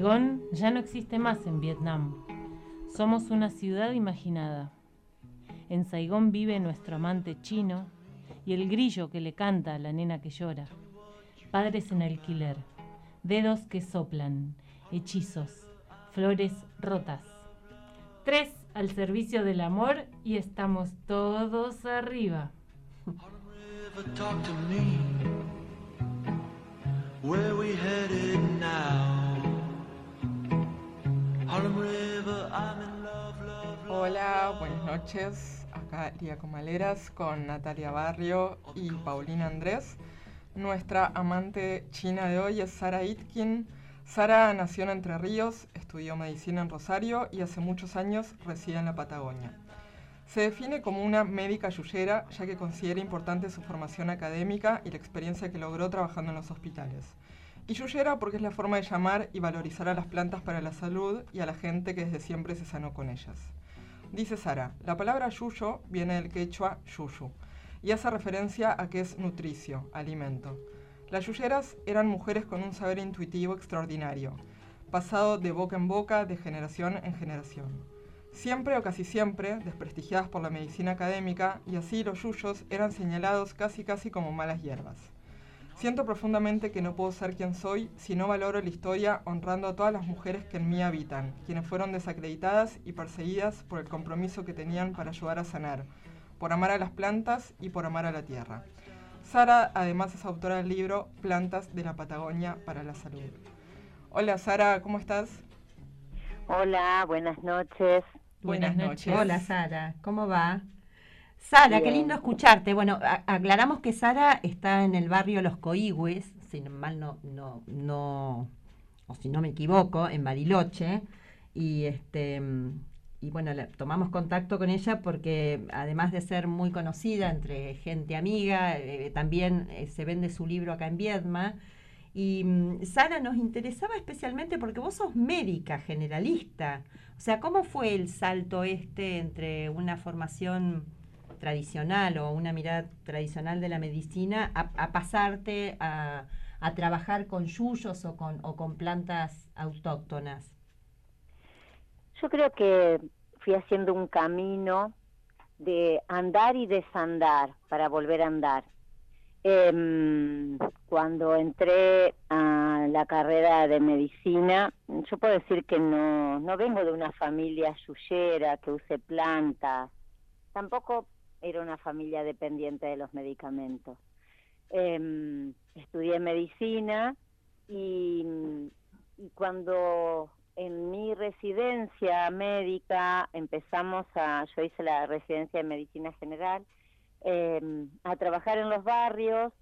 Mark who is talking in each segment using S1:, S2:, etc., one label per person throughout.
S1: Saigón ya no existe más en Vietnam. Somos una ciudad imaginada. En Saigón vive nuestro amante chino y el grillo que le canta a la nena que llora. Padres en alquiler, dedos que soplan, hechizos, flores rotas. Tres al servicio del amor y estamos todos arriba.
S2: Hola, buenas noches. Acá Lía Comaleras con Natalia Barrio y Paulina Andrés. Nuestra amante china de hoy es Sara Itkin. Sara nació en Entre Ríos, estudió medicina en Rosario y hace muchos años reside en la Patagonia. Se define como una médica yuyera, ya que considera importante su formación académica y la experiencia que logró trabajando en los hospitales. Y yuyera porque es la forma de llamar y valorizar a las plantas para la salud y a la gente que desde siempre se sanó con ellas. Dice Sara, la palabra yuyo viene del quechua yuyu y hace referencia a que es nutricio, alimento. Las yuyeras eran mujeres con un saber intuitivo extraordinario, pasado de boca en boca, de generación en generación. Siempre o casi siempre desprestigiadas por la medicina académica y así los yuyos eran señalados casi casi como malas hierbas. Siento profundamente que no puedo ser quien soy si no valoro la historia honrando a todas las mujeres que en mí habitan, quienes fueron desacreditadas y perseguidas por el compromiso que tenían para ayudar a sanar, por amar a las plantas y por amar a la tierra. Sara además es autora del libro Plantas de la Patagonia para la Salud. Hola Sara, ¿cómo estás?
S3: Hola, buenas noches.
S4: Buenas, noches. Hola Sara, ¿cómo va? Sara, qué lindo escucharte. Bueno, aclaramos que Sara está en el barrio Los Coigües, si mal no, no, no, o si no me equivoco, en Bariloche. Y este y bueno, tomamos contacto con ella porque además de ser muy conocida entre gente amiga, eh, también eh, se vende su libro acá en Viedma. Y mm, Sara, nos interesaba especialmente porque vos sos médica generalista. O sea, ¿cómo fue el salto este entre una formación tradicional o una mirada tradicional de la medicina a, pasarte a, trabajar con yuyos o con, o con plantas autóctonas?
S3: Yo creo que fui haciendo un camino de andar y desandar para volver a andar. Eh, cuando entré a la carrera de medicina, yo puedo decir que no, no vengo de una familia yuyera que use plantas, tampoco era una familia dependiente de los medicamentos. Eh, estudié medicina y, cuando en mi residencia médica empezamos a, yo hice la residencia de medicina general, eh, a trabajar en los barrios,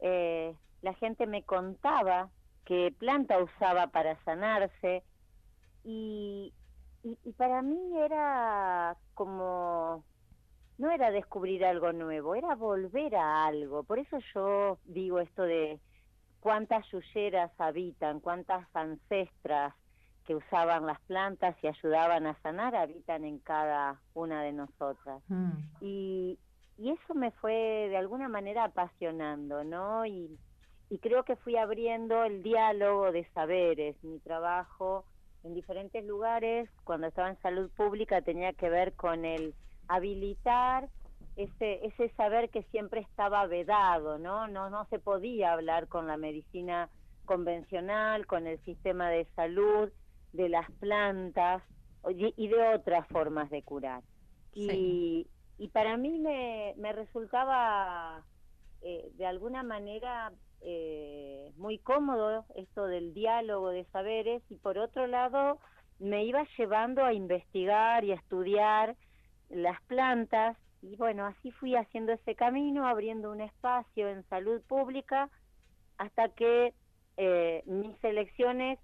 S3: eh, la gente me contaba qué planta usaba para sanarse y, y, para mí era como, no era descubrir algo nuevo, era volver a algo. Por eso yo digo esto de cuántas yuyeras habitan, cuántas ancestras que usaban las plantas y ayudaban a sanar habitan en cada una de nosotras. Mm. Y, y eso me fue de alguna manera apasionando, ¿no? Y, y creo que fui abriendo el diálogo de saberes. Mi trabajo en diferentes lugares, cuando estaba en salud pública, tenía que ver con el habilitar ese, ese saber que siempre estaba vedado, ¿no? No, no se podía hablar con la medicina convencional, con el sistema de salud, de las plantas y de otras formas de curar. Y, y para mí me, me resultaba eh, de alguna manera eh, muy cómodo esto del diálogo de saberes y por otro lado me iba llevando a investigar y a estudiar las plantas y bueno, así fui haciendo ese camino, abriendo un espacio en salud pública hasta que eh, mis elecciones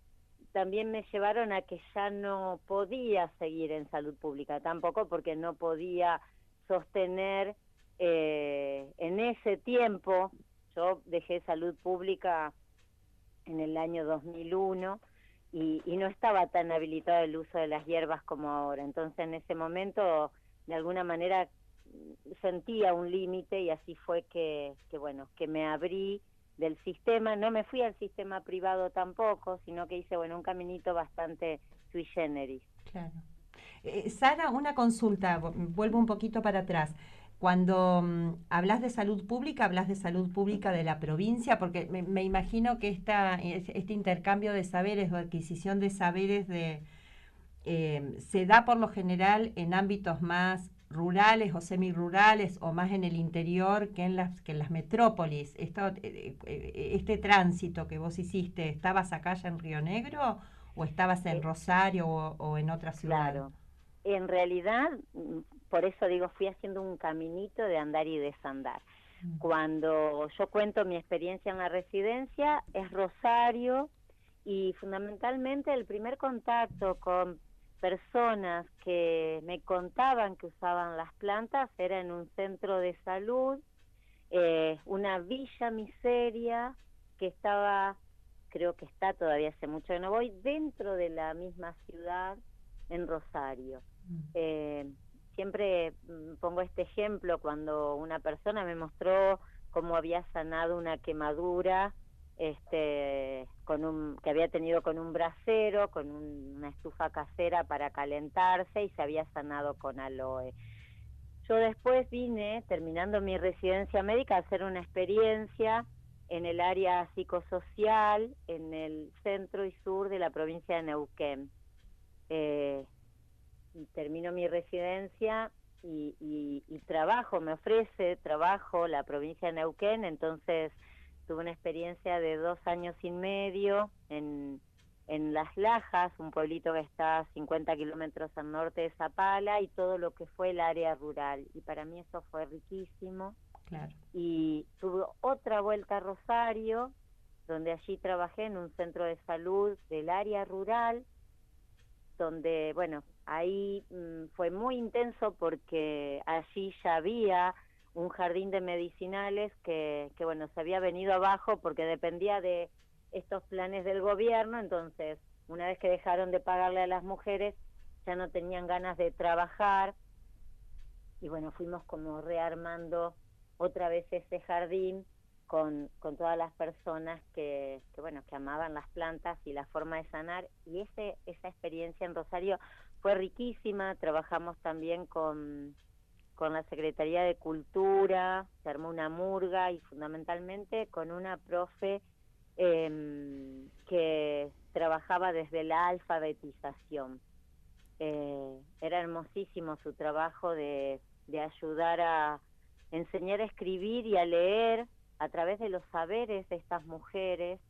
S3: también me llevaron a que ya no podía seguir en salud pública, tampoco porque no podía sostener eh, en ese tiempo, yo dejé salud pública en el año 2001 y, y no estaba tan habilitado el uso de las hierbas como ahora. Entonces en ese momento, de alguna manera, sentía un límite y así fue que, que, bueno, que me abrí del sistema. No me fui al sistema privado tampoco, sino que hice, bueno, un caminito bastante sui generis.
S4: Claro. Eh, Sara, una consulta, vuelvo un poquito para atrás. Cuando mm, hablas de salud pública, hablas de salud pública de la provincia, porque me, imagino que esta, este intercambio de saberes o adquisición de saberes de, eh, se da por lo general en ámbitos más rurales o semirurales o más en el interior que en las, que en las metrópolis. Esto, eh, eh, este tránsito que vos hiciste, ¿estabas acá ya en Río Negro o estabas en Rosario o, en otra ciudad?
S3: Claro. En realidad, mm, por eso digo, fui haciendo un caminito de andar y desandar. Mm. Cuando yo cuento mi experiencia en la residencia, es Rosario y fundamentalmente el primer contacto con personas que me contaban que usaban las plantas era en un centro de salud, eh, una villa miseria que estaba, creo que está todavía hace mucho que no voy, dentro de la misma ciudad en Rosario. Mm. Eh, siempre mm, pongo este ejemplo cuando una persona me mostró cómo había sanado una quemadura este, con un, que había tenido con un brasero, con una estufa casera para calentarse y se había sanado con aloe. Yo después vine, terminando mi residencia médica, a hacer una experiencia en el área psicosocial, en el centro y sur de la provincia de Neuquén. Eh, termino mi residencia y trabajo, me ofrece trabajo la provincia de Neuquén, entonces tuve una experiencia de dos años y medio en, en Las Lajas, un pueblito que está a 50 kilómetros al norte de Zapala, y todo lo que fue el área rural. Y para mí eso fue riquísimo. Claro. Y tuve otra vuelta a Rosario, donde allí trabajé en un centro de salud del área rural, donde, bueno, ahí mm, fue muy intenso porque allí ya había un jardín de medicinales que, que, bueno, se había venido abajo porque dependía de estos planes del gobierno, entonces, una vez que dejaron de pagarle a las mujeres, ya no tenían ganas de trabajar, y bueno, fuimos como rearmando otra vez ese jardín con, con todas las personas que, que, bueno, que amaban las plantas y la forma de sanar, y ese, esa experiencia en Rosario fue riquísima, trabajamos también con con la Secretaría de Cultura, se armó una murga y fundamentalmente con una profe em, que trabajaba desde la alfabetización. Eh, era hermosísimo su trabajo de, ayudar a enseñar a escribir y a leer a través de los saberes de estas mujeres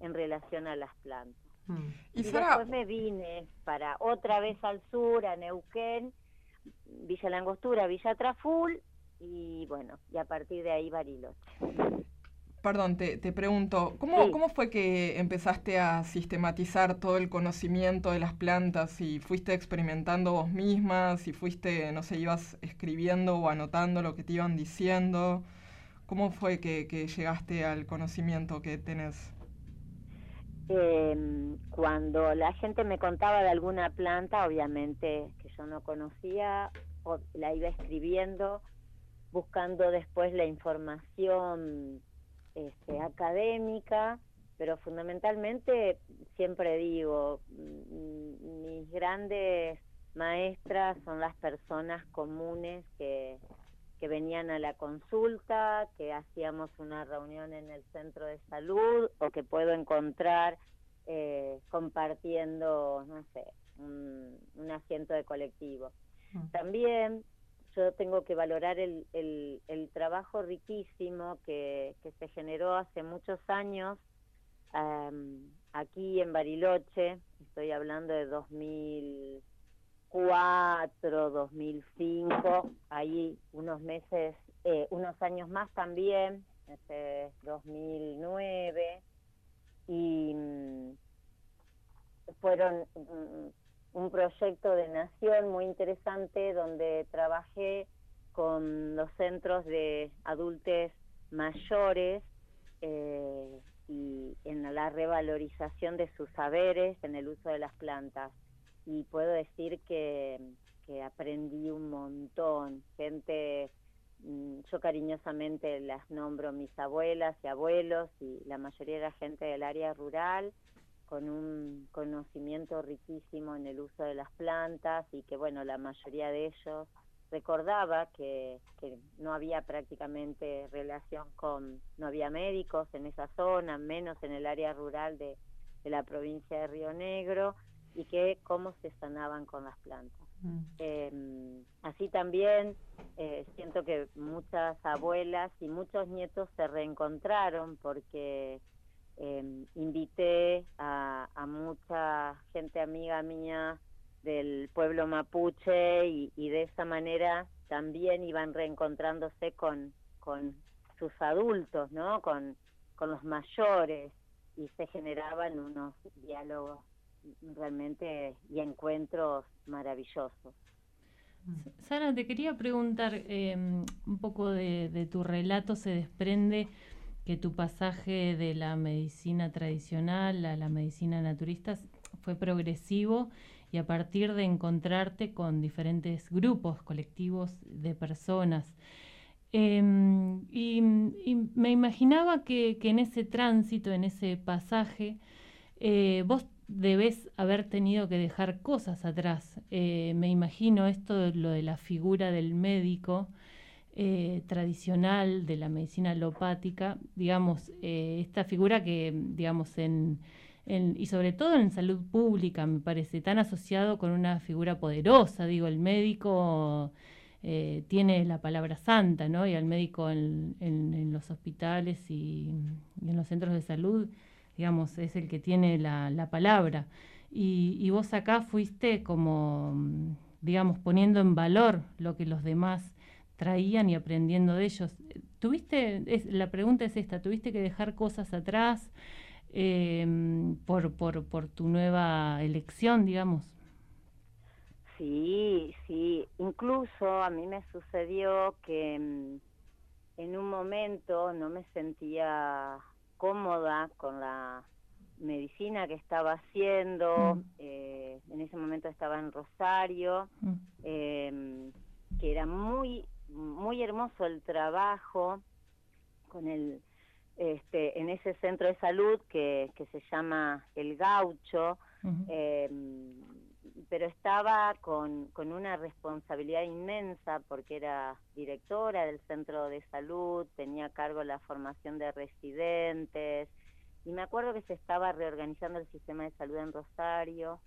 S3: en relación a las plantas. Mm. Y, después me vine para otra vez al sur, a Neuquén, Villa Langostura, Villa Traful y bueno, y a partir de ahí Bariloche.
S2: Perdón, te, te pregunto, ¿cómo, ¿cómo fue que empezaste a sistematizar todo el conocimiento de las plantas? y fuiste experimentando vos misma, si fuiste, no sé, ibas escribiendo o anotando lo que te iban diciendo. ¿Cómo fue que, que llegaste al conocimiento que tenés?
S3: Eh, cuando la gente me contaba de alguna planta, obviamente yo no conocía, o la iba escribiendo, buscando después la información este, académica, pero fundamentalmente siempre digo, mm, mis grandes maestras son las personas comunes que, que venían a la consulta, que hacíamos una reunión en el centro de salud o que puedo encontrar eh, compartiendo, no sé, un, asiento de colectivo. Mm. También yo tengo que valorar el, el, trabajo riquísimo que, que, se generó hace muchos años aquí en Bariloche, estoy hablando de 2000 2004, 2005, ahí unos meses, eh, unos años más también, este 2009, y mm, fueron mm, un proyecto de nación muy interesante donde trabajé con los centros de adultos mayores eh, y en la revalorización de sus saberes en el uso de las plantas y puedo decir que, aprendí un montón. Gente mm, yo cariñosamente las nombro mis abuelas y abuelos y la mayoría de la gente del área rural con un conocimiento riquísimo en el uso de las plantas y que bueno, la mayoría de ellos recordaba que, que no había prácticamente relación con, no había médicos en esa zona, menos en el área rural de, de la provincia de Río Negro y que cómo se sanaban con las plantas. Mm. Eh, así también eh, siento que muchas abuelas y muchos nietos se reencontraron porque eh, invité a, mucha gente amiga mía del pueblo mapuche y, de esa manera también iban reencontrándose con, con sus adultos, ¿no? Con, con los mayores y se generaban unos diálogos realmente y encuentros maravillosos.
S1: Sara, te quería preguntar, em, un poco de, tu relato se desprende que tu pasaje de la medicina tradicional a la medicina naturista fue progresivo y a partir de encontrarte con diferentes grupos, colectivos de personas. Em, y, me imaginaba que, en ese tránsito, en ese pasaje, eh, vos debes haber tenido que dejar cosas atrás. Eh, me imagino esto, lo de la figura del médico eh, tradicional de la medicina alopática, digamos, eh, esta figura que, digamos, en, y sobre todo en salud pública, me parece, tan asociado con una figura poderosa, digo, el médico... tiene la palabra santa, ¿no? Y al médico en, los hospitales y, y en los centros de salud digamos, es el que tiene la, palabra. Y, vos acá fuiste como, digamos, poniendo en valor lo que los demás traían y aprendiendo de ellos. ¿Tuviste, la pregunta es esta, ¿tuviste que dejar cosas atrás em, por, por, por tu nueva elección, digamos?
S3: Sí, sí, incluso a mí me sucedió que em, en un momento no me sentía cómoda con la medicina que estaba haciendo, mm. eh, en ese momento estaba en Rosario, mm. em, que era muy, muy hermoso el trabajo con el, este, en ese centro de salud que, que se llama El Gaucho, pero estaba con, con una responsabilidad inmensa porque era directora del centro de salud, tenía a cargo la formación de residentes, y me acuerdo que se estaba reorganizando el sistema de salud en Rosario,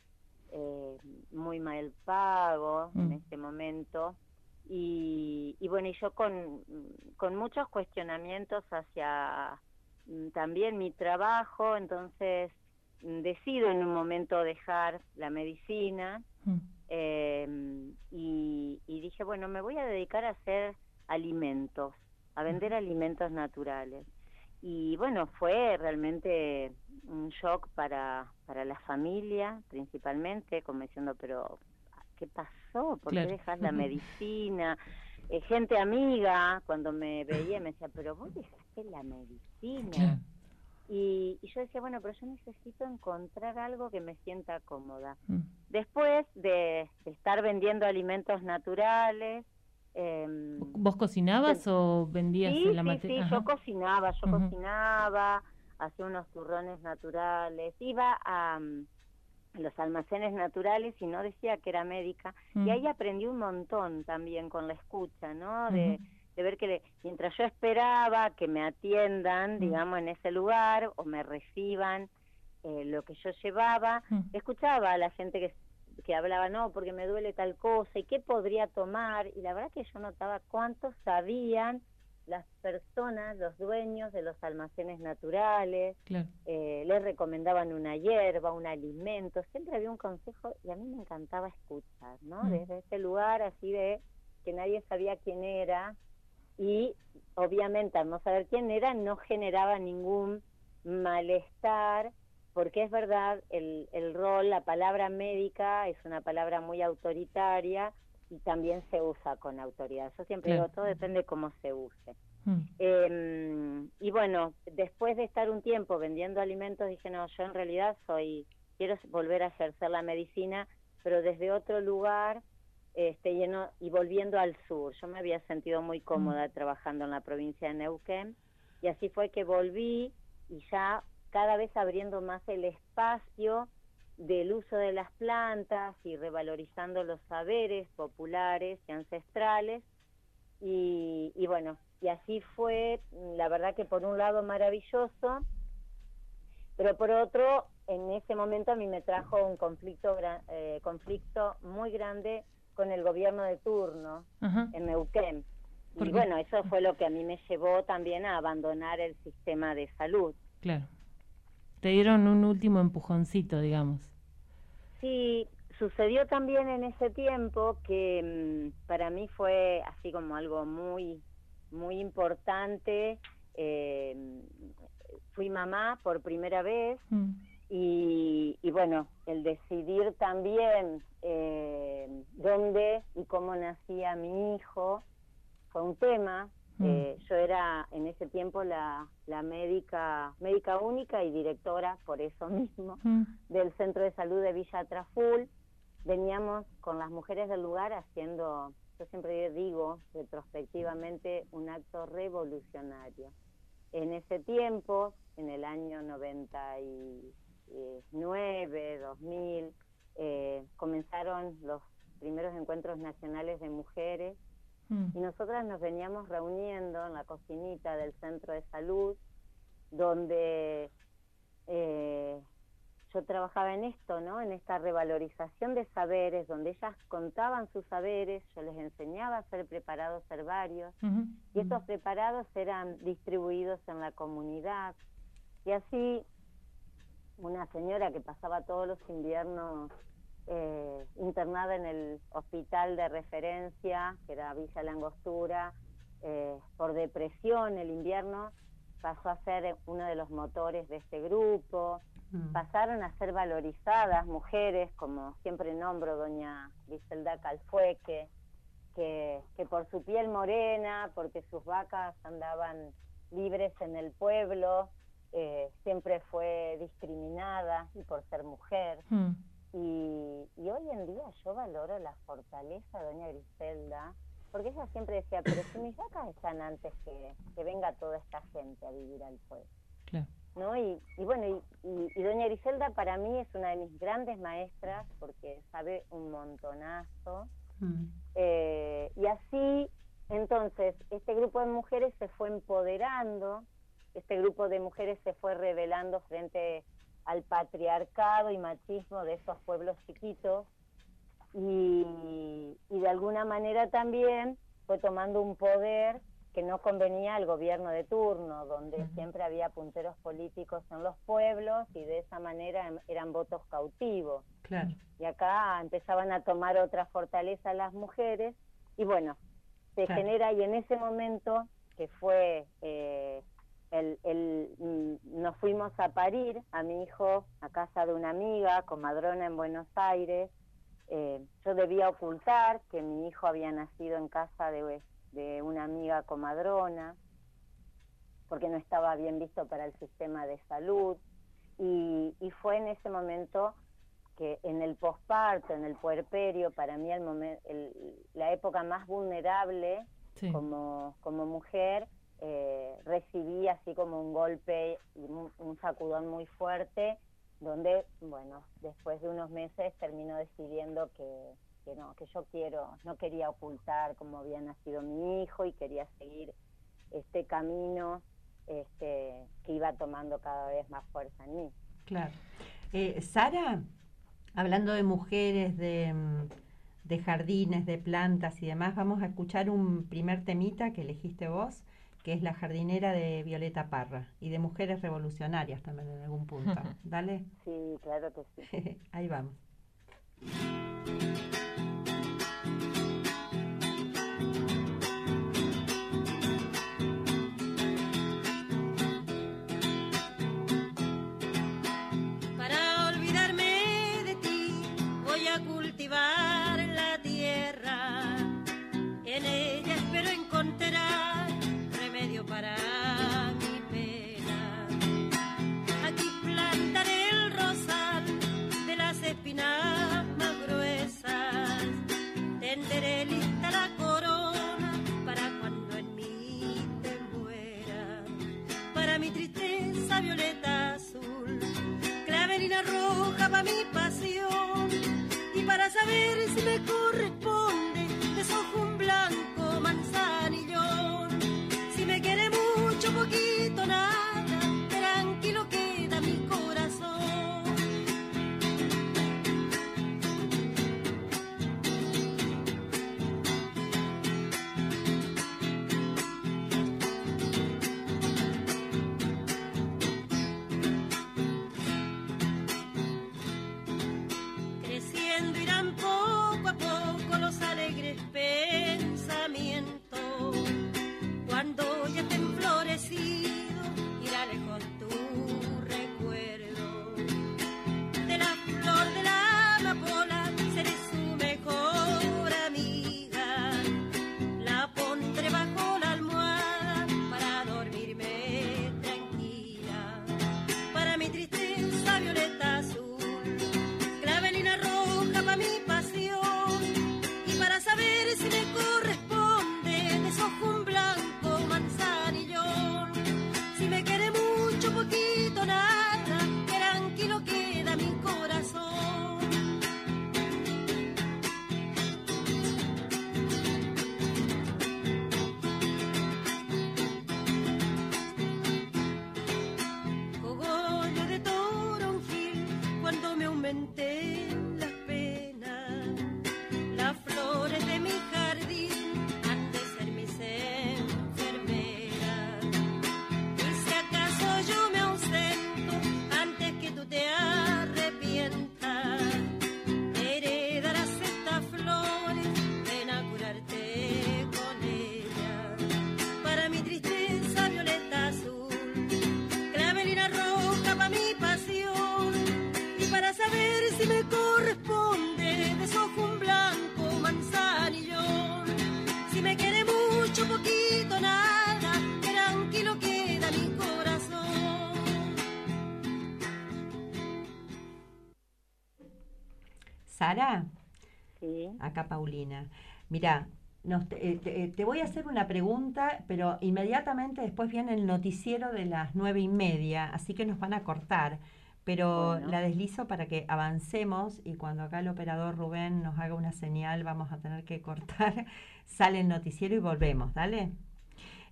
S3: eh, muy mal pago en mm. este momento, y, y bueno, y yo con, con muchos cuestionamientos hacia mm, también mi trabajo, entonces decido en un momento dejar la medicina mm. em, y, dije, bueno, me voy a dedicar a hacer alimentos, a vender alimentos naturales. Y bueno, fue realmente un shock para, para la familia principalmente, como diciendo, pero ¿qué pasó? ¿Por qué dejas la medicina? Eh, gente amiga, cuando me veía, me decía, pero vos dejaste la medicina. Y, yo decía, bueno, pero yo necesito encontrar algo que me sienta cómoda. Mm. Después de, estar vendiendo alimentos naturales.
S1: Em, ¿Vos cocinabas o vendías la materia?
S3: Sí, yo cocinaba, yo cocinaba, hacía unos turrones naturales, iba a, los almacenes naturales y no decía que era médica. Y ahí aprendí un montón también con la escucha, ¿no? De, de ver que mientras yo esperaba que me atiendan, mm. digamos, en ese lugar o me reciban eh, lo que yo llevaba, escuchaba a la gente que, que hablaba, no, porque me duele tal cosa y qué podría tomar. Y la verdad que yo notaba cuánto sabían las personas, los dueños de los almacenes naturales, eh, les recomendaban una hierba, un alimento, siempre había un consejo y a mí me encantaba escuchar, ¿no? Mm. Desde ese lugar así de que nadie sabía quién era, y obviamente al no saber quién era no generaba ningún malestar porque es verdad el, el rol, la palabra médica es una palabra muy autoritaria y también se usa con autoridad. Yo siempre digo, todo depende cómo se use. Mm. Em, y bueno, después de estar un tiempo vendiendo alimentos, dije, no, yo en realidad soy, quiero volver a ejercer la medicina, pero desde otro lugar este, lleno, y volviendo al sur. Yo me había sentido muy cómoda trabajando en la provincia de Neuquén y así fue que volví y ya cada vez abriendo más el espacio del uso de las plantas y revalorizando los saberes populares y ancestrales. Y, y bueno, y así fue, la verdad que por un lado maravilloso, pero por otro, en ese momento a mí me trajo un conflicto, eh, conflicto muy grande con el gobierno de turno en Neuquén. Y bueno, eso fue lo que a mí me llevó también a abandonar el sistema de salud.
S1: Claro. Te dieron un último empujoncito, digamos.
S3: Sí, sucedió también en ese tiempo que mm, para mí fue así como algo muy, muy importante. Eh, fui mamá por primera vez mm. y, bueno, el decidir también eh, dónde y cómo nacía mi hijo fue un tema. Mm. Eh, yo era en ese tiempo la, la médica, médica única y directora, por eso mismo, mm. del Centro de Salud de Villa Traful. Veníamos con las mujeres del lugar haciendo, yo siempre digo retrospectivamente, un acto revolucionario. En ese tiempo, en el año 99, 2000, eh, comenzaron los primeros encuentros nacionales de mujeres mm. y nosotras nos veníamos reuniendo en la cocinita del centro de salud donde eh, yo trabajaba en esto, ¿no? En esta revalorización de saberes, donde ellas contaban sus saberes, yo les enseñaba a hacer preparados herbarios, y estos preparados eran distribuidos en la comunidad. Y así, una señora que pasaba todos los inviernos eh, internada en el hospital de referencia, que era Villa La Angostura, eh, por depresión el invierno, pasó a ser uno de los motores de este grupo Mm. pasaron a ser valorizadas mujeres, como siempre nombro doña Griselda Calfueque, que, que por su piel morena, porque sus vacas andaban libres en el pueblo, eh, siempre fue discriminada y por ser mujer. Mm. Y, y, hoy en día yo valoro la fortaleza de doña Griselda, porque ella siempre decía, pero si mis vacas están antes que, que venga toda esta gente a vivir al pueblo. Claro. ¿no? Y, bueno, y, doña Griselda para mí es una de mis grandes maestras porque sabe un montonazo. Mm. Eh, y así, entonces, este grupo de mujeres se fue empoderando, este grupo de mujeres se fue revelando frente al patriarcado y machismo de esos pueblos chiquitos. Y, y de alguna manera también fue tomando un poder que no convenía al gobierno de turno, donde siempre había punteros políticos en los pueblos y de esa manera em, eran votos cautivos. Y acá empezaban a tomar otra fortaleza las mujeres y bueno, se genera y en ese momento que fue eh, el, el, mm, nos fuimos a parir a mi hijo a casa de una amiga, comadrona en Buenos Aires. Eh, yo debía ocultar que mi hijo había nacido en casa de de una amiga comadrona, porque no estaba bien visto para el sistema de salud. Y, fue en ese momento que en el posparto, en el puerperio, para mí el, la época más vulnerable como, como mujer, eh, recibí así como un golpe y un, sacudón muy fuerte, donde, bueno, después de unos meses terminó decidiendo que, que no, que yo quiero, no quería ocultar cómo había nacido mi hijo y quería seguir este camino este, que iba tomando cada vez más fuerza en mí.
S4: Claro. Eh, Sara, hablando de mujeres, de, de jardines, de plantas y demás, vamos a escuchar un primer temita que elegiste vos, que es La jardinera de Violeta Parra, y de mujeres revolucionarias también en algún punto. ¿Dale?
S3: Sí, claro que sí.
S4: Ahí vamos.
S5: espinas más gruesas saber si me
S4: Sara,
S3: Sí.
S4: acá Paulina. Mira, nos- te, te- te voy a hacer una pregunta, pero inmediatamente después viene el noticiero de las nueve y media, así que nos van a cortar. Pero
S3: Bueno.
S4: la deslizo para que avancemos y cuando acá el operador Rubén nos haga una señal, vamos a tener que cortar, sale el noticiero y volvemos, ¿dale?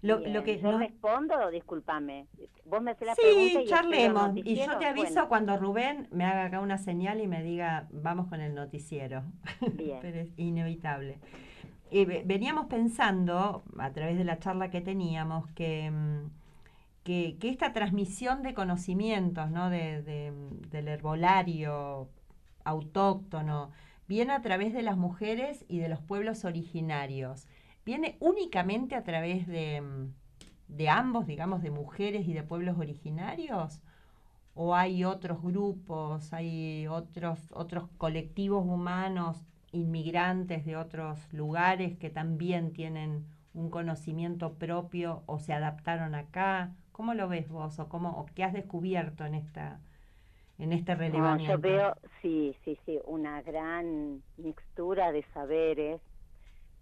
S4: Lo, lo que
S3: ¿Yo
S4: nos-
S3: respondo? Discúlpame. Vos me haces la pregunta y
S4: charlemos. Y yo te aviso
S3: Bueno,
S4: cuando Rubén me haga acá una señal y me diga, vamos con el noticiero.
S3: Bien.
S4: Pero es inevitable. Y ve- veníamos pensando, a través de la charla que teníamos, que, mm, que, que esta transmisión de conocimientos ¿no? de, de- del herbolario autóctono viene a través de las mujeres y de los pueblos originarios. Viene únicamente a través de, mm, de ambos, digamos, de mujeres y de pueblos originarios? ¿O hay otros grupos, hay otros, otros colectivos humanos, inmigrantes de otros lugares que también tienen un conocimiento propio o se adaptaron acá? ¿Cómo lo ves vos o, cómo, o qué has descubierto en, esta, en este
S3: No,
S4: relevamiento?
S3: yo veo, sí, sí, sí, una gran mixtura de saberes.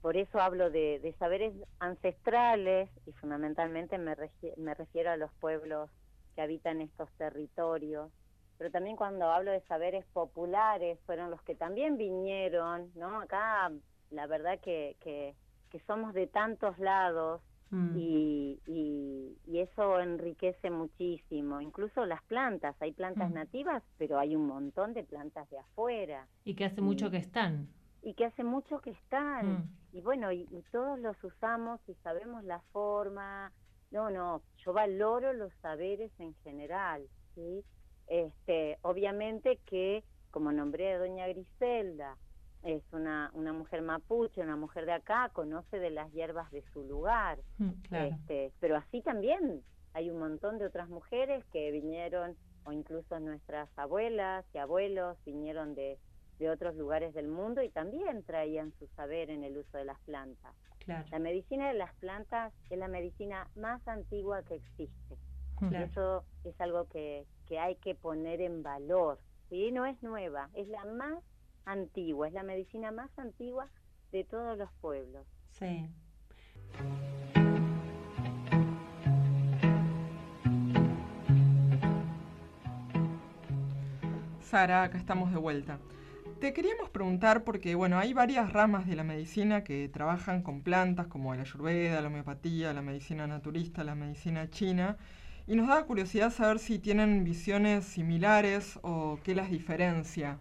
S3: Por eso hablo de, de saberes ancestrales y fundamentalmente me, me refiero a los pueblos que habitan estos territorios. Pero también cuando hablo de saberes populares, fueron los que también vinieron, ¿no? Acá la verdad que, que, que somos de tantos lados
S4: Mm,
S3: y, y, y eso enriquece muchísimo. Incluso las plantas, hay plantas
S1: Mm.
S3: nativas, pero hay un montón de plantas de afuera
S1: Y que hace mucho que están.
S3: y que hace mucho que están.
S1: Mm.
S3: Y bueno, y, y todos los usamos y sabemos la forma. No, no, yo valoro los saberes en general, ¿sí? Este, obviamente que, como nombré a doña Griselda, es una, una mujer mapuche, una mujer de acá, conoce de las hierbas de su lugar.
S1: Mm.
S4: claro.
S3: Este, pero así también hay un montón de otras mujeres que vinieron, o incluso nuestras abuelas y abuelos vinieron de, de otros lugares del mundo y también traían su saber en el uso de las plantas.
S4: Claro.
S3: La medicina de las plantas es la medicina más antigua que existe. Y eso es algo que, que, hay que poner en valor. Y no es nueva, es la más antigua, es la medicina más antigua de todos los pueblos.
S4: Sí.
S2: Sara, acá estamos de vuelta. Te queríamos preguntar porque, bueno, hay varias ramas de la medicina que trabajan con plantas como la ayurveda, la homeopatía, la medicina naturista, la medicina china, y nos da curiosidad saber si tienen visiones similares o qué las diferencia.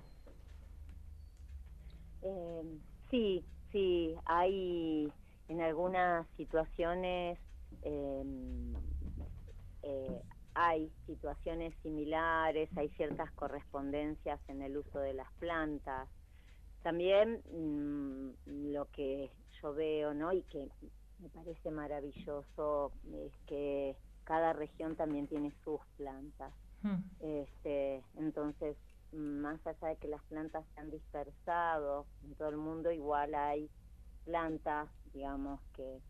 S3: Eh, sí, sí, hay en algunas situaciones em, eh, hay situaciones similares, hay ciertas correspondencias en el uso de las plantas. También mm, lo que yo veo, ¿no? Y que me parece maravilloso es que cada región también tiene sus plantas. Hmm. Este, entonces, más allá de que las plantas se han dispersado en todo el mundo, igual hay plantas, digamos, que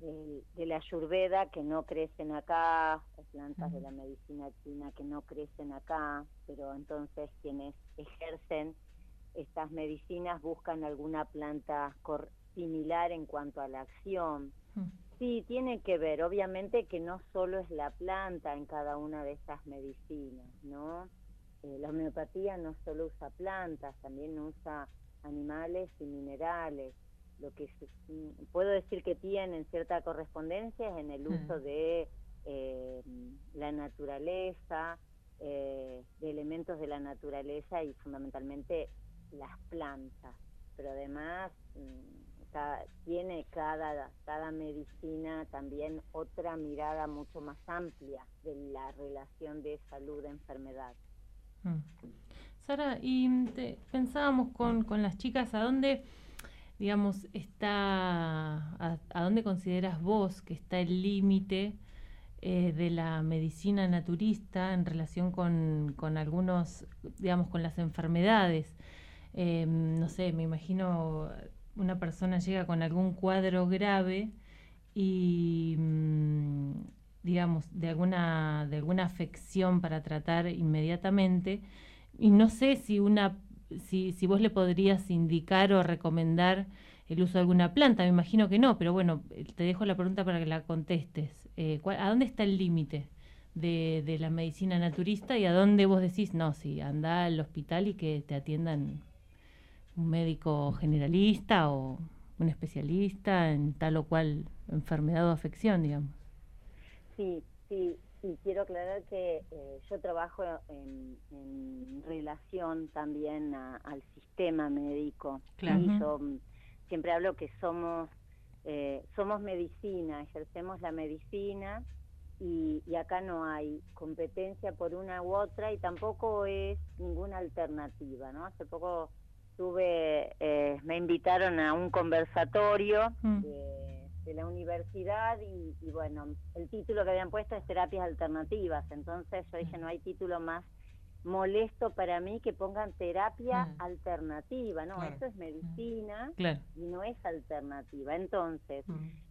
S3: de, la ayurveda que no crecen acá, plantas de la medicina china que no crecen acá, pero entonces quienes ejercen estas medicinas buscan alguna planta similar en cuanto a la acción. Sí, tiene que ver, obviamente que no solo es la planta en cada una de estas medicinas, ¿no? Eh, la homeopatía no solo usa plantas, también usa animales y minerales lo que mm, puedo decir que tienen cierta correspondencia es en el uso de eh, la naturaleza, eh, de elementos de la naturaleza y fundamentalmente las plantas. Pero además mm, tiene cada, cada medicina también otra mirada mucho más amplia de la relación de salud-enfermedad.
S1: Mm. Sara, y pensábamos con, con las chicas, ¿a dónde digamos, está, a, dónde consideras vos que está el límite eh, de la medicina naturista en relación con, con algunos, digamos, con las enfermedades? Em, no sé, me imagino una persona llega con algún cuadro grave y, mm, digamos, de alguna, de alguna afección para tratar inmediatamente. Y no sé si una si, si vos le podrías indicar o recomendar el uso de alguna planta. Me imagino que no, pero bueno, te dejo la pregunta para que la contestes. Eh, ¿A dónde está el límite de, de, la medicina naturista y a dónde vos decís, no, si anda al hospital y que te atiendan un médico generalista o un especialista en tal o cual enfermedad o afección, digamos?
S3: Sí, sí, y quiero aclarar que eh, yo trabajo en, relación también al sistema médico. Y yo siempre hablo que somos, eh, somos medicina, ejercemos la medicina y, acá no hay competencia por una u otra y tampoco es ninguna alternativa. ¿no? Hace poco tuve, eh, me invitaron a un conversatorio. Mm de la universidad y, bueno, el título que habían puesto es terapias alternativas, entonces yo dije, no hay título más molesto para mí que pongan terapia alternativa, no, eso es medicina y no es alternativa. Entonces,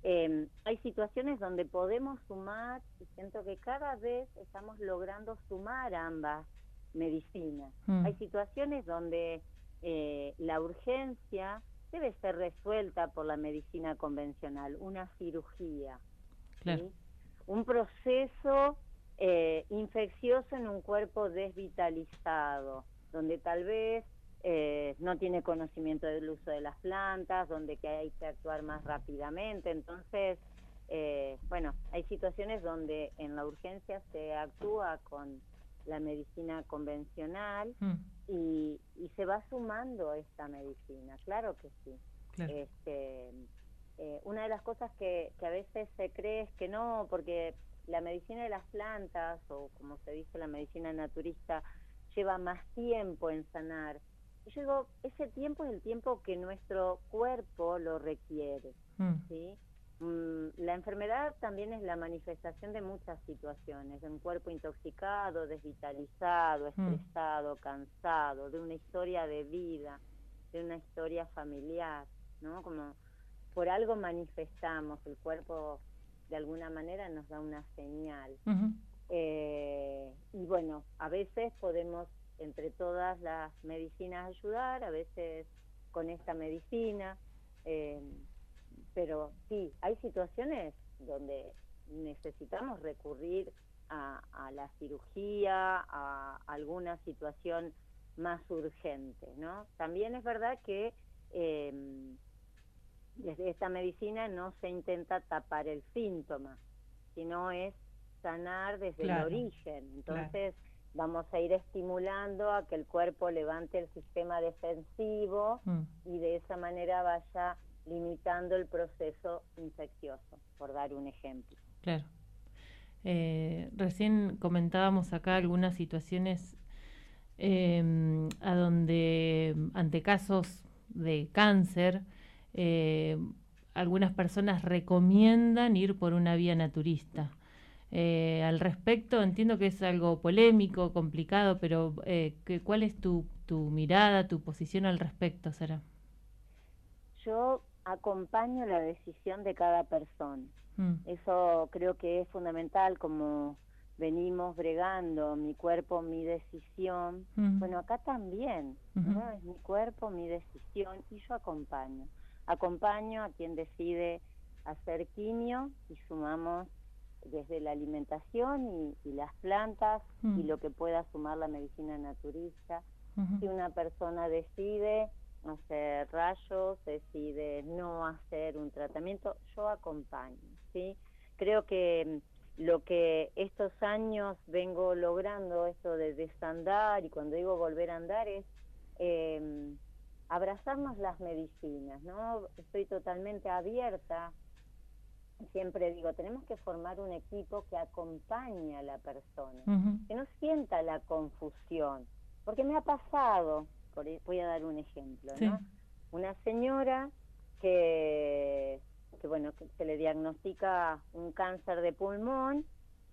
S3: em, hay situaciones donde podemos sumar y siento que cada vez estamos logrando sumar ambas medicinas. Hay situaciones donde eh, la urgencia debe ser resuelta por la medicina convencional, una cirugía, un proceso eh, infeccioso en un cuerpo desvitalizado, donde tal vez eh, no tiene conocimiento del uso de las plantas, donde que hay que actuar más rápidamente. Entonces, eh, bueno, hay situaciones donde en la urgencia se actúa con la medicina convencional mm. Y, y, se va sumando esta medicina, claro que sí. Este, eh, una de las cosas que, que a veces se cree es que no, porque la medicina de las plantas, o como se dice la medicina naturista, lleva más tiempo en sanar. Y yo digo, ese tiempo es el tiempo que nuestro cuerpo lo requiere, mm. ¿sí? Mm, la enfermedad también es la manifestación de muchas situaciones, de un cuerpo intoxicado, desvitalizado, mm. estresado, cansado, de una historia de vida, de una historia familiar, ¿no? Como por algo manifestamos, el cuerpo de alguna manera nos da una señal. Eh, y bueno, a veces podemos entre todas las medicinas ayudar, a veces con esta medicina. Eh, pero sí, hay situaciones donde necesitamos recurrir a, la cirugía, a alguna situación más urgente, ¿no? También es verdad que em, desde esta medicina no se intenta tapar el síntoma, sino es sanar desde el origen. Entonces vamos a ir estimulando a que el cuerpo levante el sistema defensivo mm. y de esa manera vaya limitando el proceso infeccioso, por dar un ejemplo.
S1: Claro. Eh, recién comentábamos acá algunas situaciones em, a donde ante casos de cáncer, eh, algunas personas recomiendan ir por una vía naturista. Eh, al respecto, entiendo que es algo polémico, complicado, pero ¿cuál es tu, tu mirada, tu posición al respecto, Sara?
S3: Yo acompaño la decisión de cada persona. Mm. Eso creo que es fundamental como venimos bregando, mi cuerpo, mi decisión. Mm. Bueno, acá también, ¿no? Es mi cuerpo, mi decisión y yo acompaño. Acompaño a quien decide hacer quimio y sumamos desde la alimentación y, las plantas y mm. lo que pueda sumar la medicina naturista. Si una persona decide hacer rayos, decide no hacer un tratamiento, yo acompaño, ¿sí? Creo que mm, lo que estos años vengo logrando, esto de desandar, y cuando digo volver a andar, es eh, abrazarnos las medicinas, ¿no? Estoy totalmente abierta. Siempre digo, tenemos que formar un equipo que acompañe a la persona, que no sienta la confusión, porque me ha pasado, voy a dar un ejemplo, ¿no? Una señora que, que, bueno, que se le diagnostica un cáncer de pulmón,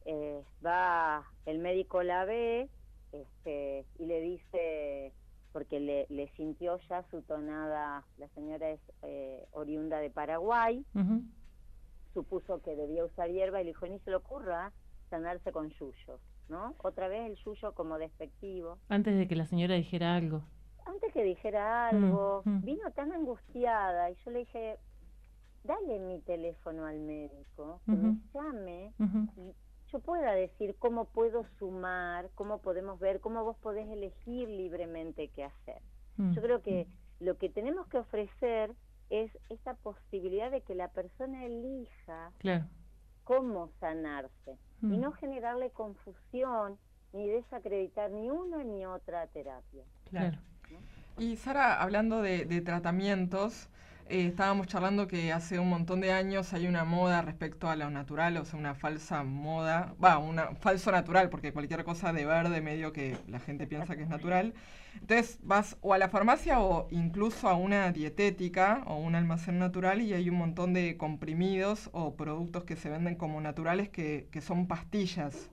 S3: eh, va, el médico la ve este, y le dice, porque le, le sintió ya su tonada, la señora es eh, oriunda de Paraguay, supuso que debía usar hierba y le dijo, ni se le ocurra sanarse con yuyos, ¿no? Otra vez el yuyo como despectivo.
S1: Antes de que la señora dijera algo
S3: antes que dijera algo, mm, mm. vino tan angustiada y yo le dije, dale mi teléfono al médico, que me llame y yo pueda decir cómo puedo sumar, cómo podemos ver, cómo vos podés elegir libremente qué hacer. Mm, yo creo que lo que tenemos que ofrecer es esa posibilidad de que la persona elija cómo sanarse y no generarle confusión ni desacreditar ni una ni otra terapia.
S1: Claro.
S2: Y Sara, hablando de, tratamientos, eh, estábamos charlando que hace un montón de años hay una moda respecto a lo natural, o sea, una falsa moda, va, un falso natural, porque cualquier cosa de verde medio que la gente piensa que es natural. Entonces vas o a la farmacia o incluso a una dietética o un almacén natural y hay un montón de comprimidos o productos que se venden como naturales que, que son pastillas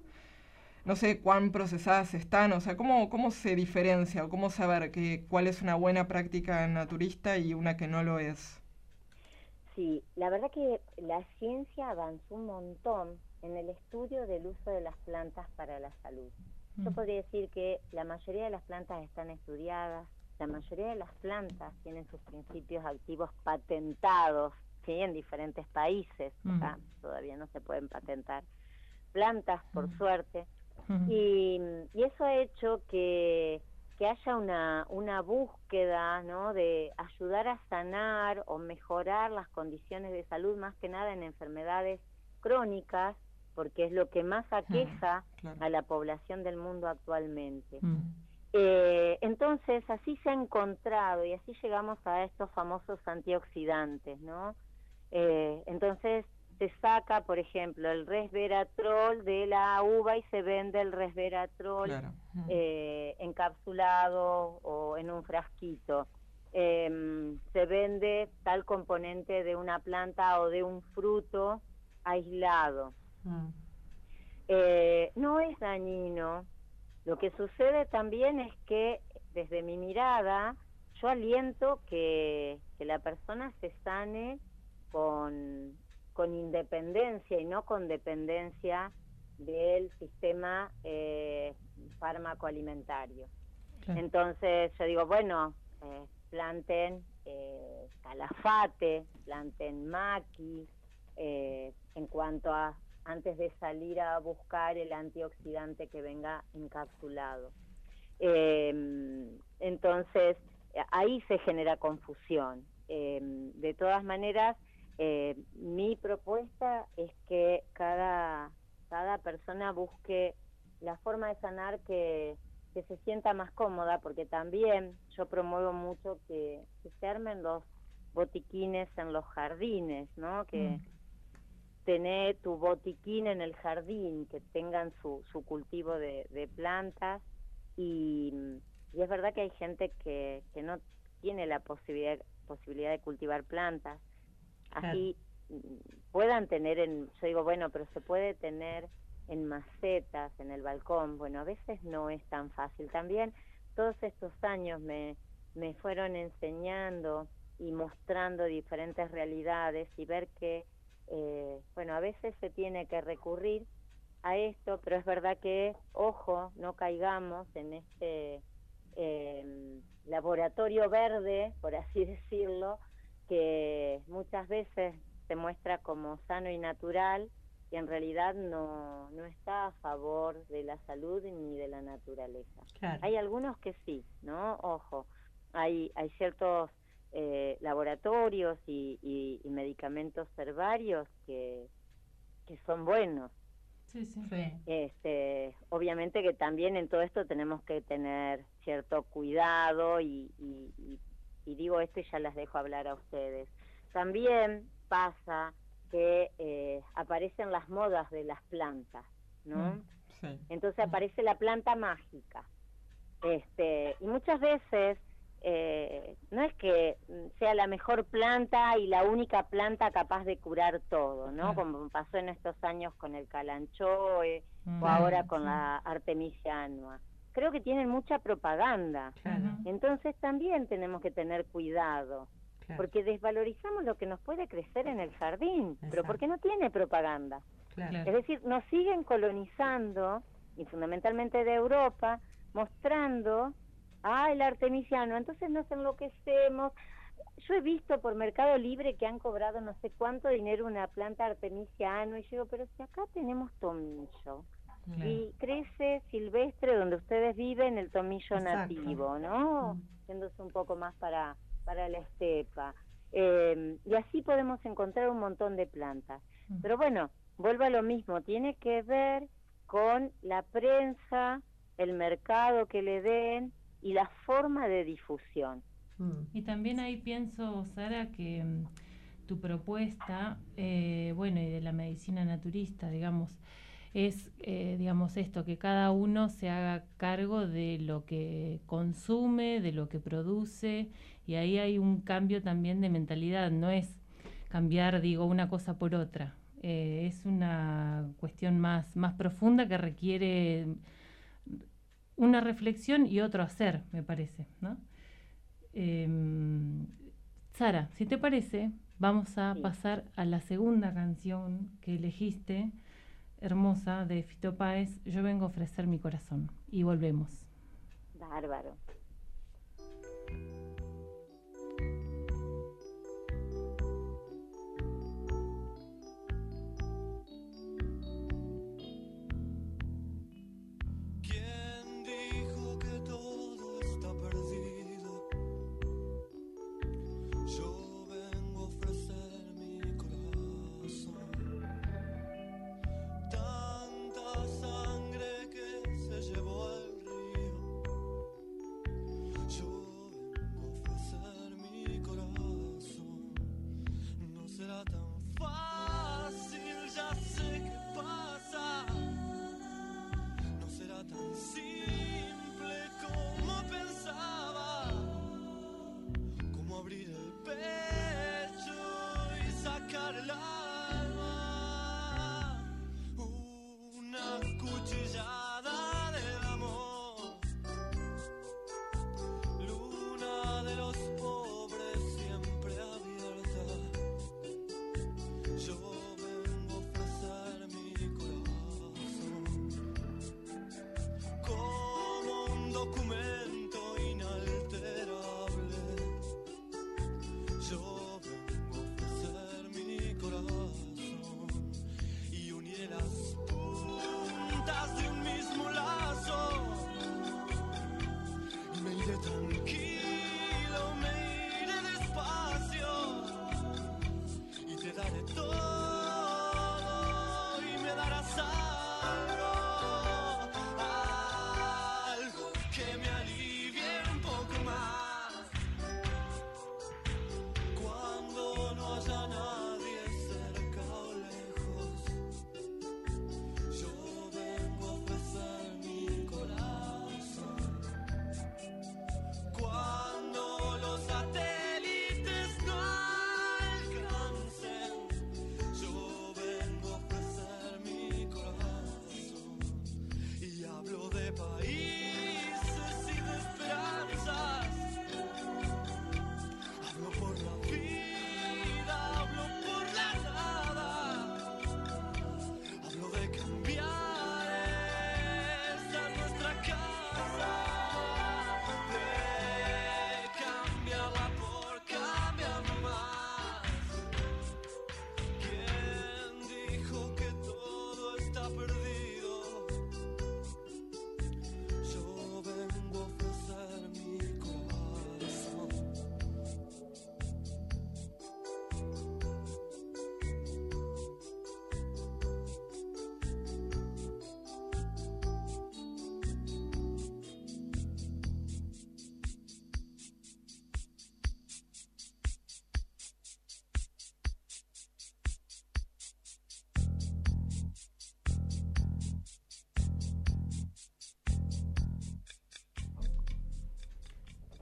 S2: no sé cuán procesadas están, o sea, ¿cómo, cómo se diferencia o cómo saber que, cuál es una buena práctica naturista y una que no lo es?
S3: Sí, la verdad que la ciencia avanzó un montón en el estudio del uso de las plantas para la salud. Yo mm. podría decir que la mayoría de las plantas están estudiadas, la mayoría de las plantas tienen sus principios activos patentados, ¿sí? En diferentes países, todavía no se pueden patentar plantas, por mm. suerte, y, eso ha hecho que, que haya una, una búsqueda ¿no? de ayudar a sanar o mejorar las condiciones de salud, más que nada en enfermedades crónicas, porque es lo que más aqueja a la población del mundo actualmente. Eh, entonces, así se ha encontrado y así llegamos a estos famosos antioxidantes, ¿no? Eh, entonces, se saca, por ejemplo, el resveratrol de la uva y se vende el resveratrol eh, encapsulado o en un frasquito. Em, se vende tal componente de una planta o de un fruto aislado. Mm. Eh, no es dañino. Lo que sucede también es que desde mi mirada yo aliento que, que la persona se sane con con independencia y no con dependencia del sistema eh, fármaco alimentario. Entonces yo digo, bueno, eh, planten eh, calafate, planten maqui, eh, en cuanto a antes de salir a buscar el antioxidante que venga encapsulado. Em, entonces, ahí se genera confusión. Em, de todas maneras, eh, mi propuesta es que cada, cada persona busque la forma de sanar que, que se sienta más cómoda, porque también yo promuevo mucho que, se armen los botiquines en los jardines, ¿no? Que mm. tener tu botiquín en el jardín, que tengan su, su cultivo de, de plantas y, y, es verdad que hay gente que, que no tiene la posibilidad, posibilidad de cultivar plantas, así mm, puedan tener en, yo digo, bueno, pero se puede tener en macetas, en el balcón, bueno, a veces no es tan fácil. También todos estos años me, me fueron enseñando y mostrando diferentes realidades y ver que, eh, bueno, a veces se tiene que recurrir a esto, pero es verdad que, ojo, no caigamos en este eh, laboratorio verde, por así decirlo, que muchas veces se muestra como sano y natural y en realidad no, no está a favor de la salud ni de la naturaleza. Hay algunos que sí, ¿no? Ojo, hay, hay ciertos eh, laboratorios y, y, medicamentos herbarios que, que son buenos. Sí, sí. Este, obviamente que también en todo esto tenemos que tener cierto cuidado y, y, y digo esto y ya las dejo hablar a ustedes. También pasa que eh, aparecen las modas de las plantas, ¿no? Mm, Entonces aparece la planta mágica. Este, y muchas veces eh, no es que sea la mejor planta y la única planta capaz de curar todo, ¿no? Como pasó en estos años con el calanchoe o mm. ahora con la artemisia annua. Creo que tienen mucha propaganda. Entonces también tenemos que tener cuidado porque desvalorizamos lo que nos puede crecer en el jardín, pero porque no tiene propaganda. Es decir, nos siguen colonizando, y fundamentalmente de Europa, mostrando, ah, el artemisiano, entonces nos enloquecemos. Yo he visto por Mercado Libre que han cobrado no sé cuánto dinero una planta artemisiano, y yo digo, pero si acá tenemos tomillo, y crece silvestre donde ustedes viven el tomillo nativo, ¿no? Mm. Yéndose un poco más para para la estepa. Eh, y así podemos encontrar un montón de plantas. Mm. Pero bueno, vuelvo a lo mismo, tiene que ver con la prensa, el mercado que le den y la forma de difusión.
S1: Mm. Y también ahí pienso, Sara, que mm, tu propuesta, eh, bueno, y de la medicina naturista, digamos, es, eh, digamos, esto, que cada uno se haga cargo de lo que consume, de lo que produce, y ahí hay un cambio también de mentalidad, no es cambiar, digo, una cosa por otra, eh, es una cuestión más, más profunda que requiere una reflexión y otro hacer, me parece, ¿no? Em, Sara, si te parece, vamos a pasar a la segunda canción que elegiste, hermosa de Fito Páez, Yo vengo a ofrecer mi corazón. Y volvemos.
S3: Bárbaro.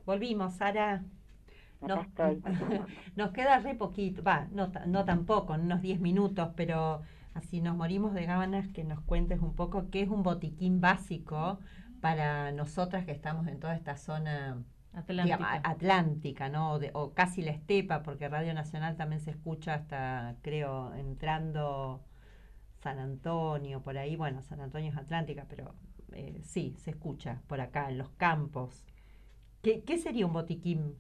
S4: Volvimos, Sara. Nos, nos queda re poquito, va, no, no tampoco, unos 10 minutos, pero así nos morimos de ganas que nos cuentes un poco qué es un botiquín básico para nosotras que estamos en toda esta zona
S1: Atlántica.
S4: digamos, atlántica, ¿no? O, de- o casi la estepa, porque Radio Nacional también se escucha hasta, creo, entrando San Antonio, por ahí, bueno, San Antonio es Atlántica, pero eh, sí, se escucha por acá, en los campos. ¿Qué, qué sería un botiquín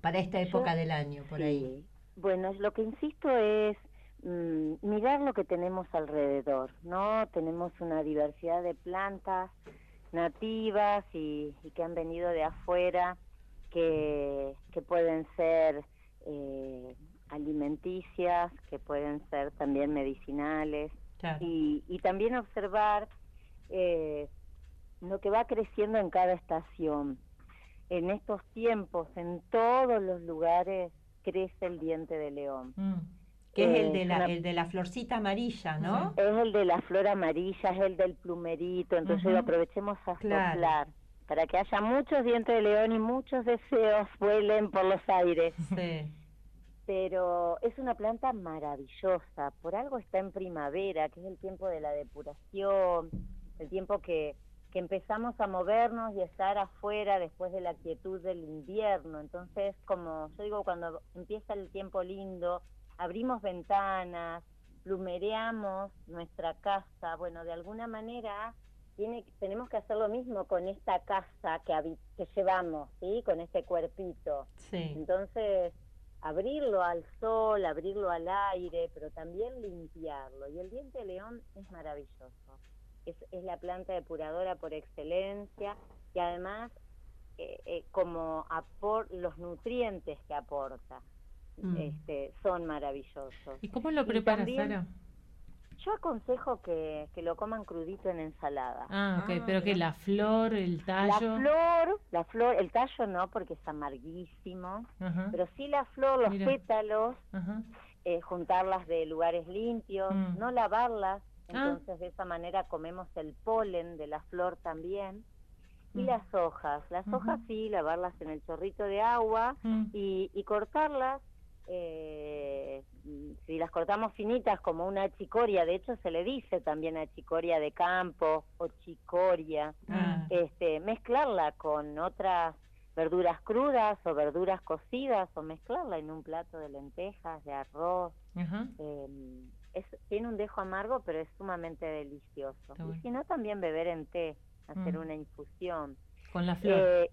S4: para esta
S3: Yo-
S4: época del año, por ahí?
S3: Bueno, lo que insisto es mm, mirar lo que tenemos alrededor, ¿no? Tenemos una diversidad de plantas nativas y, y que han venido de afuera, que, que pueden ser eh, alimenticias, que pueden ser también medicinales,
S4: Claro.
S3: y, y también observar eh, lo que va creciendo en cada estación. En estos tiempos, en todos los lugares, crece el diente de león.
S1: Mm.
S4: Que es
S3: Eh,
S4: el de, la,
S3: una-
S4: el de la florcita amarilla, ¿no?
S3: Es el de la flor amarilla, es el del plumerito, entonces
S4: Ujú.
S3: aprovechemos a
S4: Claro.
S3: soplar para que haya muchos dientes de león y muchos deseos vuelen por los aires.
S4: Sí.
S3: pero es una planta maravillosa. Por algo está en primavera, que es el tiempo de la depuración, el tiempo que, que empezamos a movernos y estar afuera después de la quietud del invierno. Entonces, como yo digo, cuando empieza el tiempo lindo, abrimos ventanas, plumereamos nuestra casa. Bueno, de alguna manera tiene, tenemos que hacer lo mismo con esta casa que, que llevamos, ¿sí? Con este cuerpito.
S4: Sí.
S3: Entonces, abrirlo al sol, abrirlo al aire, pero también limpiarlo. Y el diente de león es maravilloso. Es, es la planta depuradora por excelencia y además eh, eh, como apor los nutrientes que aporta
S4: Mm.
S3: este, son maravillosos.
S1: ¿Y cómo lo preparas, Sara?
S3: Yo aconsejo que, que lo coman crudito en ensalada.
S1: Ah, ok,
S2: Ah,
S1: pero que la flor, el
S3: La
S1: tallo.
S3: flor, la flor, el tallo no porque es amarguísimo, pero sí la flor, los
S1: Mira.
S3: pétalos, eh, juntarlas de lugares limpios,
S1: Mm.
S3: no lavarlas,
S1: Ah.
S3: entonces de esa manera comemos el polen de la flor también. Y
S1: Mm.
S3: las hojas, las hojas sí, lavarlas en el chorrito de agua
S1: Mm.
S3: y, y cortarlas, eh, si las cortamos finitas como una chicoria, de hecho se le dice también a chicoria de campo o chicoria,
S4: Ah.
S3: este, mezclarla con otras verduras crudas o verduras cocidas o mezclarla en un plato de lentejas, de arroz. Eh, es, tiene un dejo amargo, pero es sumamente delicioso. Y si no, también beber en té, hacer
S1: Mm.
S3: una infusión.
S1: Con la flor.
S3: Eh,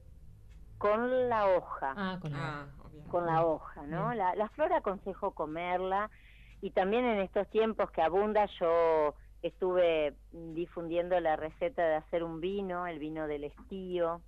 S3: con la hoja
S1: ah, con la
S2: Ah, bien.
S3: con la hoja, ¿no?
S1: Bien.
S3: La, la flor aconsejo comerla y también en estos tiempos que abunda yo estuve difundiendo la receta de hacer un vino, el vino del estío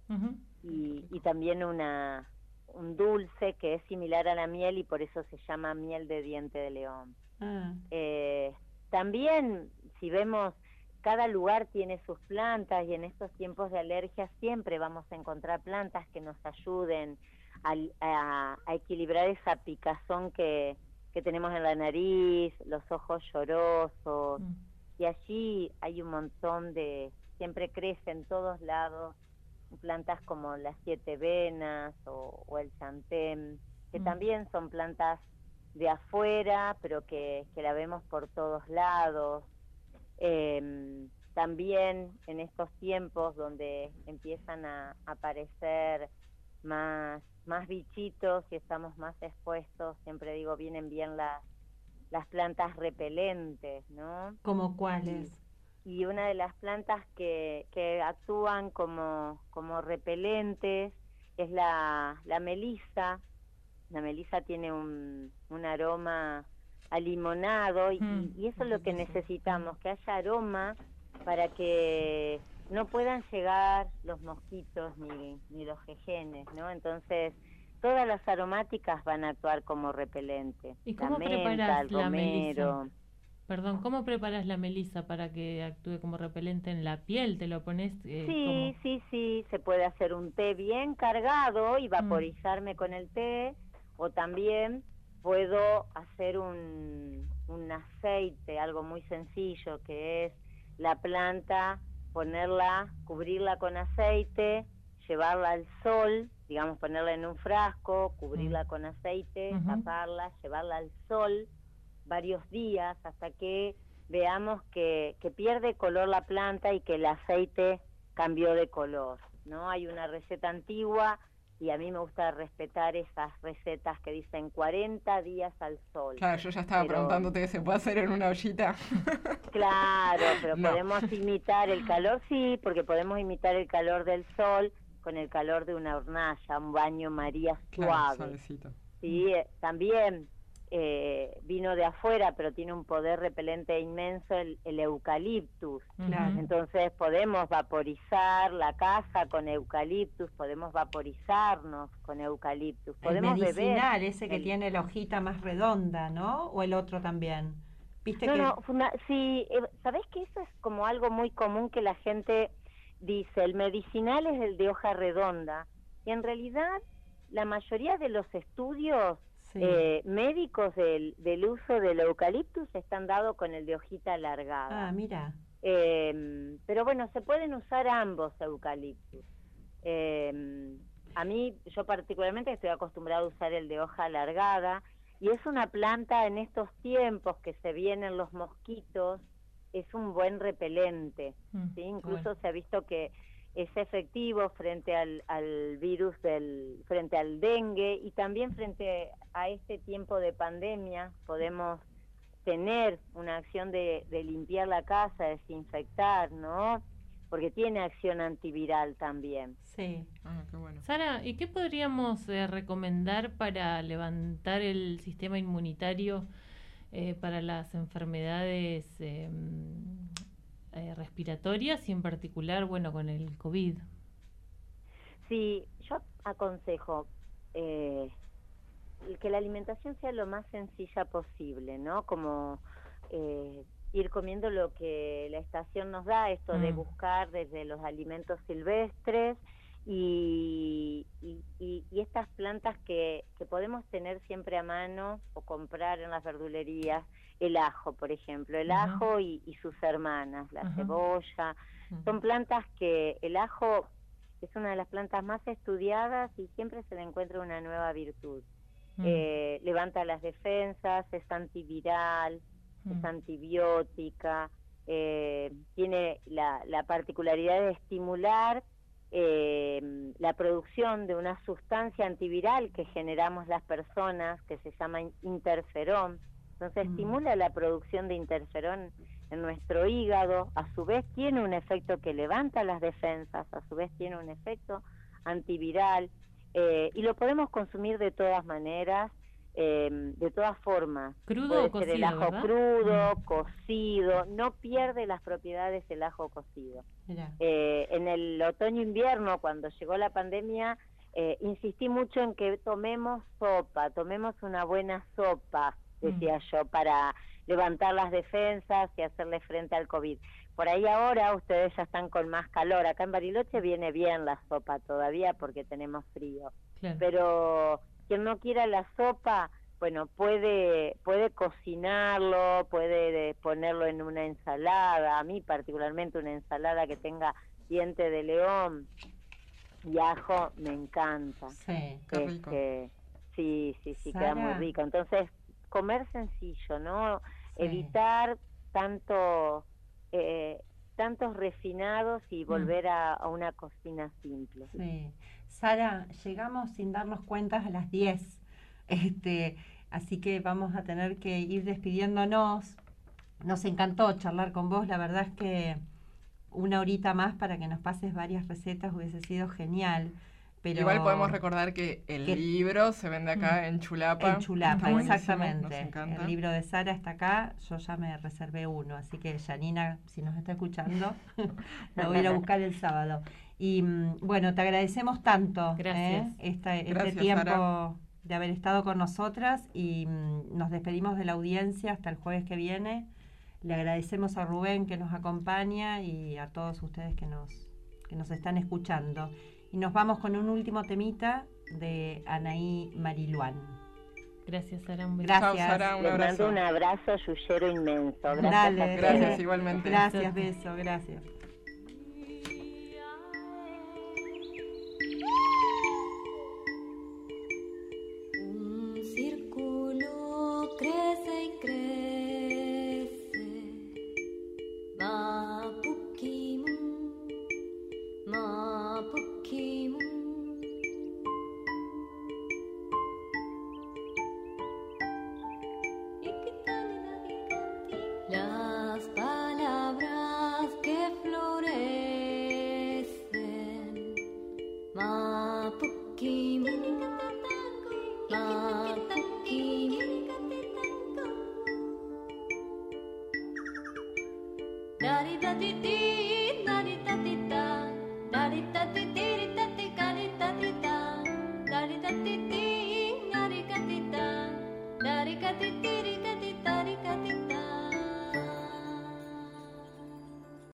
S3: y, y también una un dulce que es similar a la miel y por eso se llama miel de diente de león.
S4: Ah.
S3: Eh, también, si vemos, cada lugar tiene sus plantas y en estos tiempos de alergia siempre vamos a encontrar plantas que nos ayuden a, a equilibrar esa picazón que, que tenemos en la nariz, los ojos llorosos.
S1: Mm.
S3: Y allí hay un montón de, siempre crece en todos lados, plantas como las siete venas o, o el chantem, que
S1: Mm.
S3: también son plantas de afuera, pero que, que la vemos por todos lados. Em, también en estos tiempos donde empiezan a aparecer más, más bichitos y estamos más expuestos, siempre digo, vienen bien las, las plantas repelentes, ¿no?
S4: ¿Como cuáles?
S3: y una de las plantas que, que actúan como, como repelentes es la, la melisa. La melisa tiene un, un aroma a limonado y,
S1: Mm,
S3: y eso es lo que necesitamos, que haya aroma para que no puedan llegar los mosquitos ni, ni los jejenes, ¿no? Entonces, todas las aromáticas van a actuar como repelente.
S1: ¿Y cómo
S3: la menta,
S1: preparás
S3: el
S1: la melisa? Perdón, ¿cómo preparas la melisa para que actúe como repelente en la piel? ¿Te lo pones eh,
S3: Sí,
S1: como-
S3: sí, sí, se puede hacer un té bien cargado y vaporizarme con el té o también puedo hacer un, un aceite, algo muy sencillo que es la planta, ponerla, cubrirla con aceite, llevarla al sol digamos, ponerla en un frasco, cubrirla con aceite, taparla, llevarla al sol varios días hasta que veamos que, que pierde color la planta y que el aceite cambió de color, ¿no? Hay una receta antigua y a mí me gusta respetar esas recetas que dicen 40 días al sol.
S2: Claro, yo ya estaba
S3: Pero-
S2: preguntándote, ¿se puede hacer en una ollita?
S3: Claro, pero
S2: No.
S3: podemos imitar el calor, sí, porque podemos imitar el calor del sol con el calor de una hornalla, un baño María
S2: Claro,
S3: suave.
S2: suavecito.
S3: Sí, eh, también eh, vino de afuera, pero tiene un poder repelente inmenso el, el eucaliptus.
S4: Claro.
S3: Entonces podemos vaporizar la casa con eucaliptus, podemos vaporizarnos con eucaliptus,
S4: El
S3: podemos
S4: medicinal,
S3: beber.
S4: ese que
S3: el-
S4: tiene la hojita más redonda, ¿no? O el otro también. ¿Viste
S3: No,
S4: que
S3: no, funda- sí, eh, ¿sabés que eso es como algo muy común que la gente dice? El medicinal es el de hoja redonda. Y en realidad, la mayoría de los estudios
S4: Sí.
S3: eh, médicos del, del uso del eucaliptus están dados con el de hojita alargada.
S4: Ah, mira.
S3: Eh, pero bueno, se pueden usar ambos eucaliptus. Eh, a mí, yo particularmente estoy acostumbrada a usar el de hoja alargada y es una planta en estos tiempos que se vienen los mosquitos, es un buen repelente.
S1: Mm,
S3: ¿sí? Incluso
S1: bueno.
S3: se ha visto que es efectivo frente al, al virus del, frente al dengue y también frente a este tiempo de pandemia podemos tener una acción de, de limpiar la casa, desinfectar, ¿no? Porque tiene acción antiviral también.
S4: Sí.
S2: Ah, qué bueno.
S1: Sara, ¿y qué podríamos eh, recomendar para levantar el sistema inmunitario eh, para las enfermedades eh, eh, respiratorias y en particular, bueno, con el COVID?
S3: Sí, yo aconsejo eh, que la alimentación sea lo más sencilla posible, ¿no? Como eh, ir comiendo lo que la estación nos da, esto de
S1: Mm.
S3: buscar desde los alimentos silvestres y, y, y- y estas plantas que, que podemos tener siempre a mano o comprar en las verdulerías, el ajo, por ejemplo, el ajo y, y sus hermanas, la cebolla, son plantas que el ajo es una de las plantas más estudiadas y siempre se le encuentra una nueva virtud.
S1: Mm,
S3: Eh, levanta las defensas, es antiviral, es
S1: mm,
S3: antibiótica, eh, tiene la, la particularidad de estimular eh, la producción de una sustancia antiviral que generamos las personas, que se llama in- interferón. Entonces
S4: Mm.
S3: estimula la producción de interferón en nuestro hígado, a su vez tiene un efecto que levanta las defensas, a su vez tiene un efecto antiviral, eh, y lo podemos consumir de todas maneras, eh, de todas formas.
S1: Crudo o
S3: ser el
S1: cocido,
S3: ajo
S1: ¿verdad?
S3: crudo,
S1: Mm.
S3: cocido, no pierde las propiedades el ajo cocido. Eh, en el otoño-invierno, cuando llegó la pandemia, eh, insistí mucho en que tomemos sopa, tomemos una buena sopa, decía yo, para levantar las defensas y hacerle frente al COVID. Por ahí ahora ustedes ya están con más calor. Acá en Bariloche viene bien la sopa todavía porque tenemos frío
S1: claro.
S3: pero quien no quiera la sopa, bueno, puede puede cocinarlo, puede eh, ponerlo en una ensalada, a mí particularmente una ensalada que tenga diente de león y ajo me encanta.
S4: Sí.
S2: Qué rico.
S3: Este, sí, sí, sí, queda muy rico. Entonces, comer sencillo, ¿no?
S4: Sí.
S3: Evitar tanto eh, tantos refinados y volver a, a una cocina simple.
S4: Sí. Sara, llegamos sin darnos cuenta a las 10. Este, así que vamos a tener que ir despidiéndonos. Nos encantó charlar con vos, la verdad es que una horita más para que nos pases varias recetas hubiese sido genial. Pero
S2: Igual podemos recordar que el
S4: que-
S2: libro se vende acá en Chulapa.
S4: En Chulapa, exactamente. El libro de Sara está acá, yo ya me reservé uno, así que Janina, si nos está escuchando, lo voy a ir a buscar el sábado. Y mm, bueno, te agradecemos tanto
S1: Gracias.
S4: ¿eh? Esta- este
S2: Gracias,
S4: tiempo
S2: Sara.
S4: de haber estado con nosotras y mm, nos despedimos de la audiencia hasta el jueves que viene. Le agradecemos a Rubén que nos acompaña y a todos ustedes que nos, que nos están escuchando. Y nos vamos con un último temita de Anaí Mariluán.
S1: Gracias, Sara. Un.
S4: Gracias.
S2: Chao, Sara, un
S3: Les mando
S2: abrazo.
S3: un abrazo yuyero inmenso. Gracias
S4: Dale.
S2: Gracias igualmente.
S4: Gracias, beso, gracias.